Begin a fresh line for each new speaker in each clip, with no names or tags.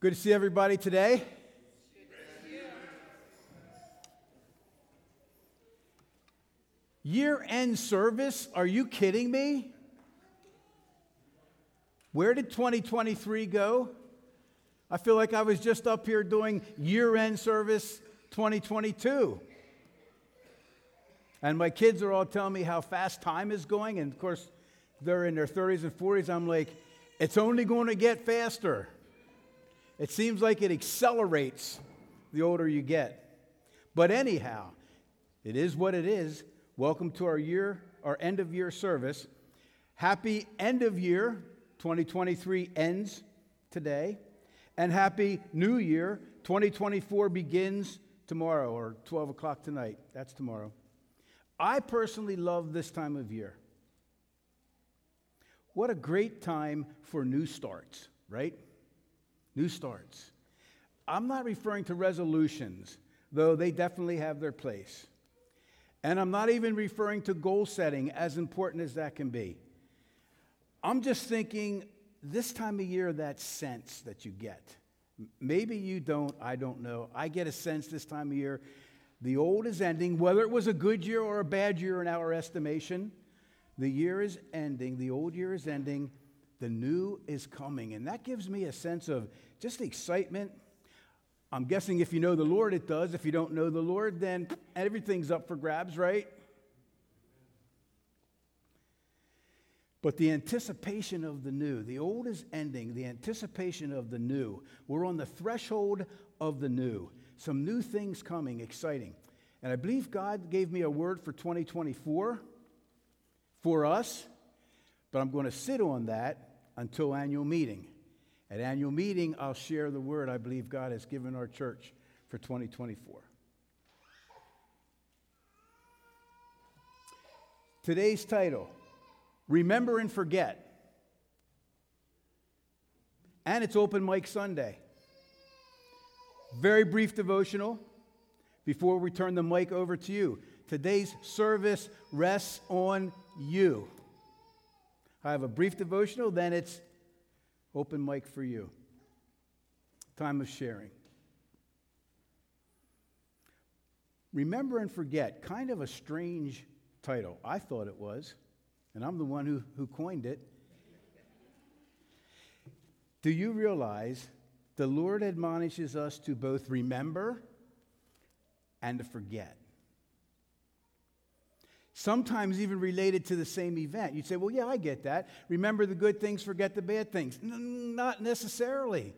Good to see everybody today. Year end service? Are you kidding me? Where did 2023 go? I feel like I was just up here doing year end service 2022. And my kids are all telling me how fast time is going. And of course, they're in their 30s and 40s. I'm like, it's only going to get faster. It seems like it accelerates the older you get. But anyhow, it is what it is. Welcome to our year, our end of year service. Happy end of year. 2023 ends today. And happy new year. 2024 begins tomorrow or 12 o'clock tonight. That's tomorrow. I personally love this time of year. What a great time for new starts, right? New starts. I'm not referring to resolutions, though they definitely have their place. And I'm not even referring to goal setting, as important as that can be. I'm just thinking this time of year, that sense that you get. Maybe you don't, I don't know. I get a sense this time of year the old is ending, whether it was a good year or a bad year in our estimation. The year is ending, the old year is ending, the new is coming. And that gives me a sense of just excitement. I'm guessing if you know the Lord, it does. If you don't know the Lord, then everything's up for grabs, right? But the anticipation of the new, the old is ending, the anticipation of the new. We're on the threshold of the new some new things coming, exciting. And I believe God gave me a word for 2024 for us, but I'm going to sit on that until annual meeting. At annual meeting, I'll share the word I believe God has given our church for 2024. Today's title Remember and Forget. And it's Open Mic Sunday. Very brief devotional before we turn the mic over to you. Today's service rests on you. I have a brief devotional, then it's open mic for you. Time of sharing. Remember and forget, kind of a strange title. I thought it was, and I'm the one who, who coined it. Do you realize the Lord admonishes us to both remember and to forget. Sometimes even related to the same event. You'd say, well, yeah, I get that. Remember the good things, forget the bad things. N- not necessarily.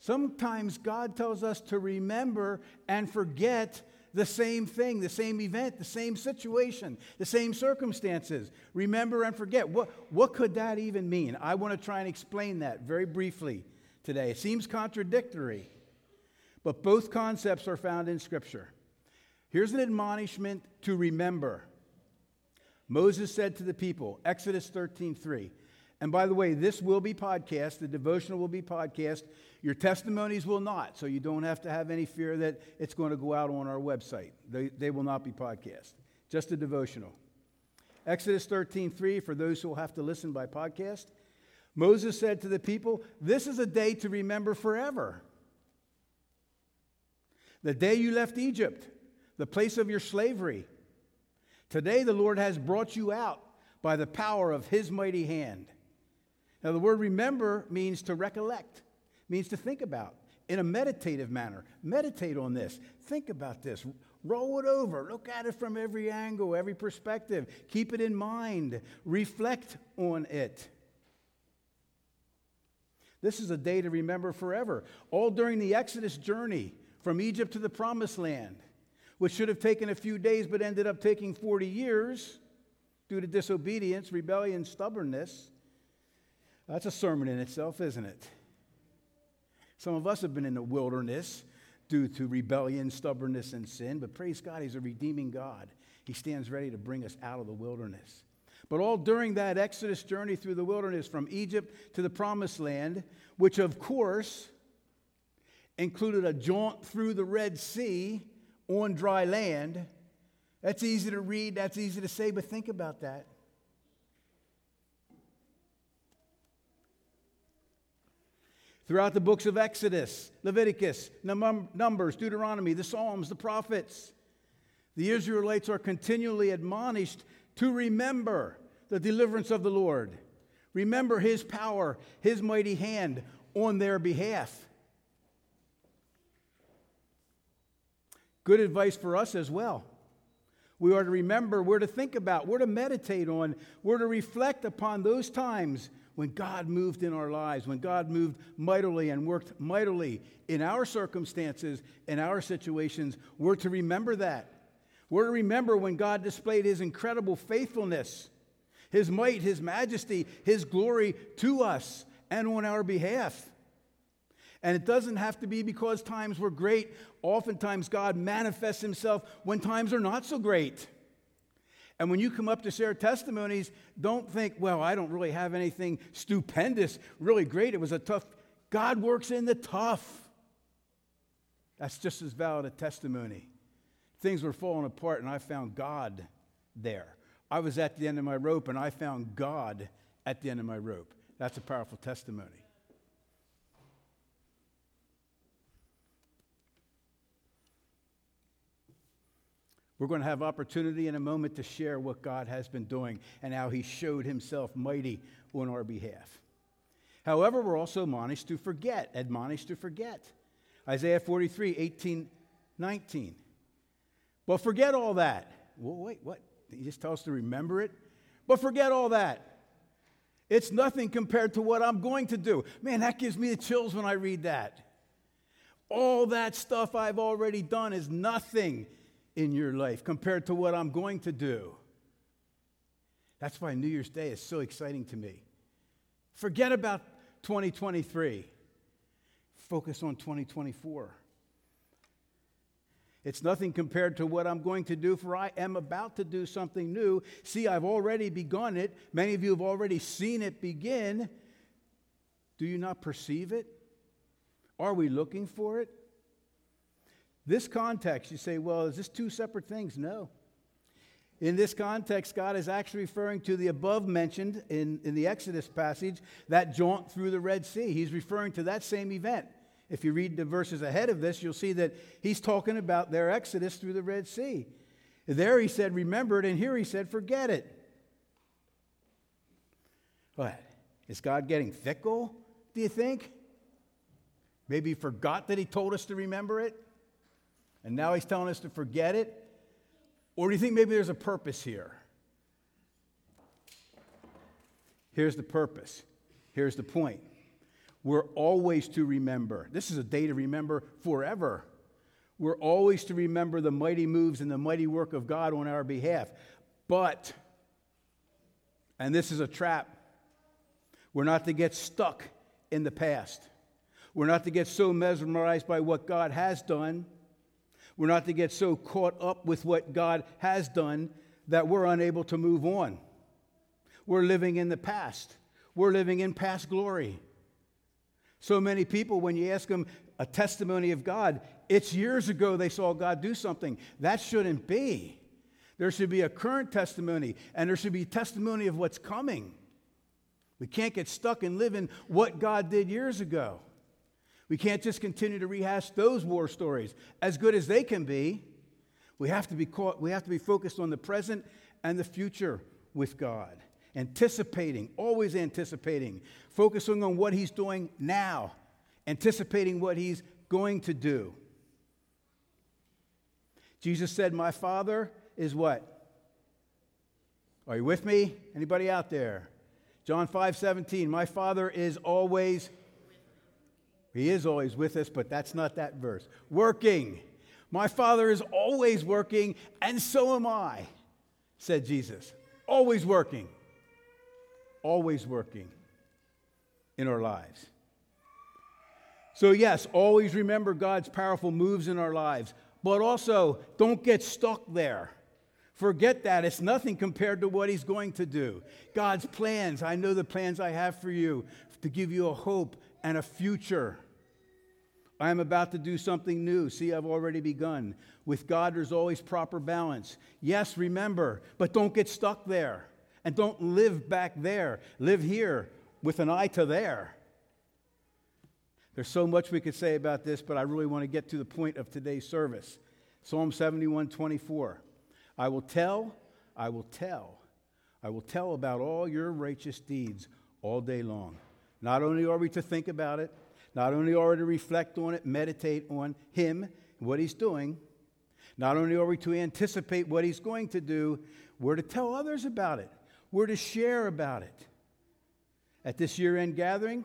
Sometimes God tells us to remember and forget the same thing, the same event, the same situation, the same circumstances. Remember and forget. What, what could that even mean? I want to try and explain that very briefly today. It seems contradictory, but both concepts are found in Scripture. Here's an admonishment to remember. Moses said to the people, Exodus 13 3. And by the way, this will be podcast. The devotional will be podcast. Your testimonies will not, so you don't have to have any fear that it's going to go out on our website. They, they will not be podcast, just a devotional. Exodus 13 3 for those who will have to listen by podcast. Moses said to the people, This is a day to remember forever. The day you left Egypt, the place of your slavery. Today the Lord has brought you out by the power of his mighty hand. Now, the word remember means to recollect, means to think about in a meditative manner. Meditate on this. Think about this. Roll it over. Look at it from every angle, every perspective. Keep it in mind. Reflect on it. This is a day to remember forever. All during the Exodus journey from Egypt to the Promised Land, which should have taken a few days but ended up taking 40 years due to disobedience, rebellion, stubbornness. That's a sermon in itself, isn't it? Some of us have been in the wilderness due to rebellion, stubbornness, and sin, but praise God, He's a redeeming God. He stands ready to bring us out of the wilderness. But all during that Exodus journey through the wilderness from Egypt to the promised land, which of course included a jaunt through the Red Sea on dry land. That's easy to read, that's easy to say, but think about that. throughout the books of Exodus, Leviticus, Numbers, Deuteronomy, the Psalms, the prophets. The Israelites are continually admonished to remember the deliverance of the Lord, remember his power, his mighty hand on their behalf. Good advice for us as well. We are to remember, we're to think about, we're to meditate on, we're to reflect upon those times when God moved in our lives, when God moved mightily and worked mightily in our circumstances, in our situations. We're to remember that. We're to remember when God displayed his incredible faithfulness, his might, his majesty, his glory to us and on our behalf. And it doesn't have to be because times were great. Oftentimes, God manifests himself when times are not so great. And when you come up to share testimonies, don't think, well, I don't really have anything stupendous, really great. It was a tough. God works in the tough. That's just as valid a testimony. Things were falling apart, and I found God there. I was at the end of my rope, and I found God at the end of my rope. That's a powerful testimony. We're going to have opportunity in a moment to share what God has been doing and how he showed himself mighty on our behalf. However, we're also admonished to forget, admonished to forget. Isaiah 43, 18, 19. Well, forget all that. Well, wait, what? He just tells us to remember it? But forget all that. It's nothing compared to what I'm going to do. Man, that gives me the chills when I read that. All that stuff I've already done is nothing in your life compared to what I'm going to do. That's why New Year's Day is so exciting to me. Forget about 2023, focus on 2024. It's nothing compared to what I'm going to do, for I am about to do something new. See, I've already begun it. Many of you have already seen it begin. Do you not perceive it? Are we looking for it? This context, you say, well, is this two separate things? No. In this context, God is actually referring to the above mentioned in, in the Exodus passage, that jaunt through the Red Sea. He's referring to that same event. If you read the verses ahead of this, you'll see that he's talking about their exodus through the Red Sea. There he said, remember it, and here he said, forget it. What? Is God getting fickle, do you think? Maybe he forgot that he told us to remember it? And now he's telling us to forget it? Or do you think maybe there's a purpose here? Here's the purpose. Here's the point. We're always to remember. This is a day to remember forever. We're always to remember the mighty moves and the mighty work of God on our behalf. But, and this is a trap, we're not to get stuck in the past. We're not to get so mesmerized by what God has done we're not to get so caught up with what God has done that we're unable to move on. We're living in the past, we're living in past glory. So many people, when you ask them a testimony of God, it's years ago they saw God do something. That shouldn't be. There should be a current testimony, and there should be testimony of what's coming. We can't get stuck in living what God did years ago. We can't just continue to rehash those war stories, as good as they can be. We have to be, caught, we have to be focused on the present and the future with God. Anticipating, always anticipating, focusing on what He's doing now, anticipating what He's going to do. Jesus said, My Father is what? Are you with me? Anybody out there? John 5 17, my Father is always he is always with us, but that's not that verse. Working. My Father is always working, and so am I, said Jesus. Always working. Always working in our lives. So, yes, always remember God's powerful moves in our lives, but also don't get stuck there. Forget that. It's nothing compared to what He's going to do. God's plans, I know the plans I have for you to give you a hope and a future. I am about to do something new. See, I've already begun. With God, there's always proper balance. Yes, remember, but don't get stuck there. And don't live back there. Live here with an eye to there. There's so much we could say about this, but I really want to get to the point of today's service. Psalm 71 24. I will tell, I will tell, I will tell about all your righteous deeds all day long. Not only are we to think about it, not only are we to reflect on it, meditate on Him, what He's doing, not only are we to anticipate what He's going to do, we're to tell others about it, we're to share about it. At this year end gathering,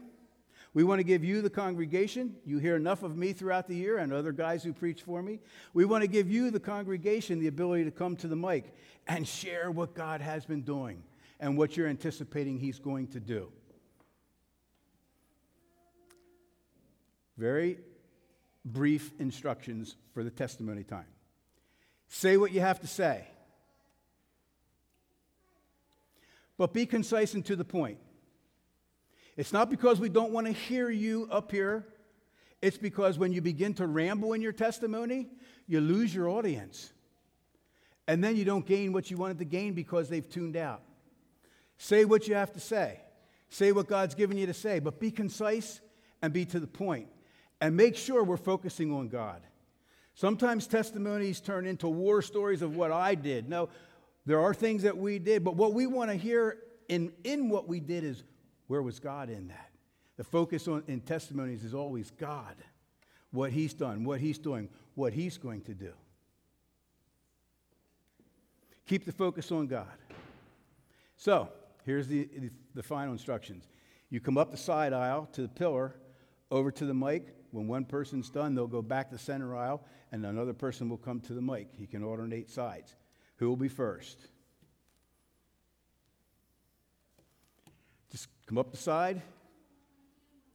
we want to give you, the congregation, you hear enough of me throughout the year and other guys who preach for me. We want to give you, the congregation, the ability to come to the mic and share what God has been doing and what you're anticipating He's going to do. Very brief instructions for the testimony time. Say what you have to say, but be concise and to the point. It's not because we don't want to hear you up here. It's because when you begin to ramble in your testimony, you lose your audience. And then you don't gain what you wanted to gain because they've tuned out. Say what you have to say. Say what God's given you to say, but be concise and be to the point. And make sure we're focusing on God. Sometimes testimonies turn into war stories of what I did. No, there are things that we did, but what we want to hear in, in what we did is where was God in that? The focus on, in testimonies is always God, what He's done, what He's doing, what He's going to do. Keep the focus on God. So, here's the, the, the final instructions. You come up the side aisle to the pillar, over to the mic. When one person's done, they'll go back to the center aisle, and another person will come to the mic. He can alternate sides. Who will be first? Just come up the side,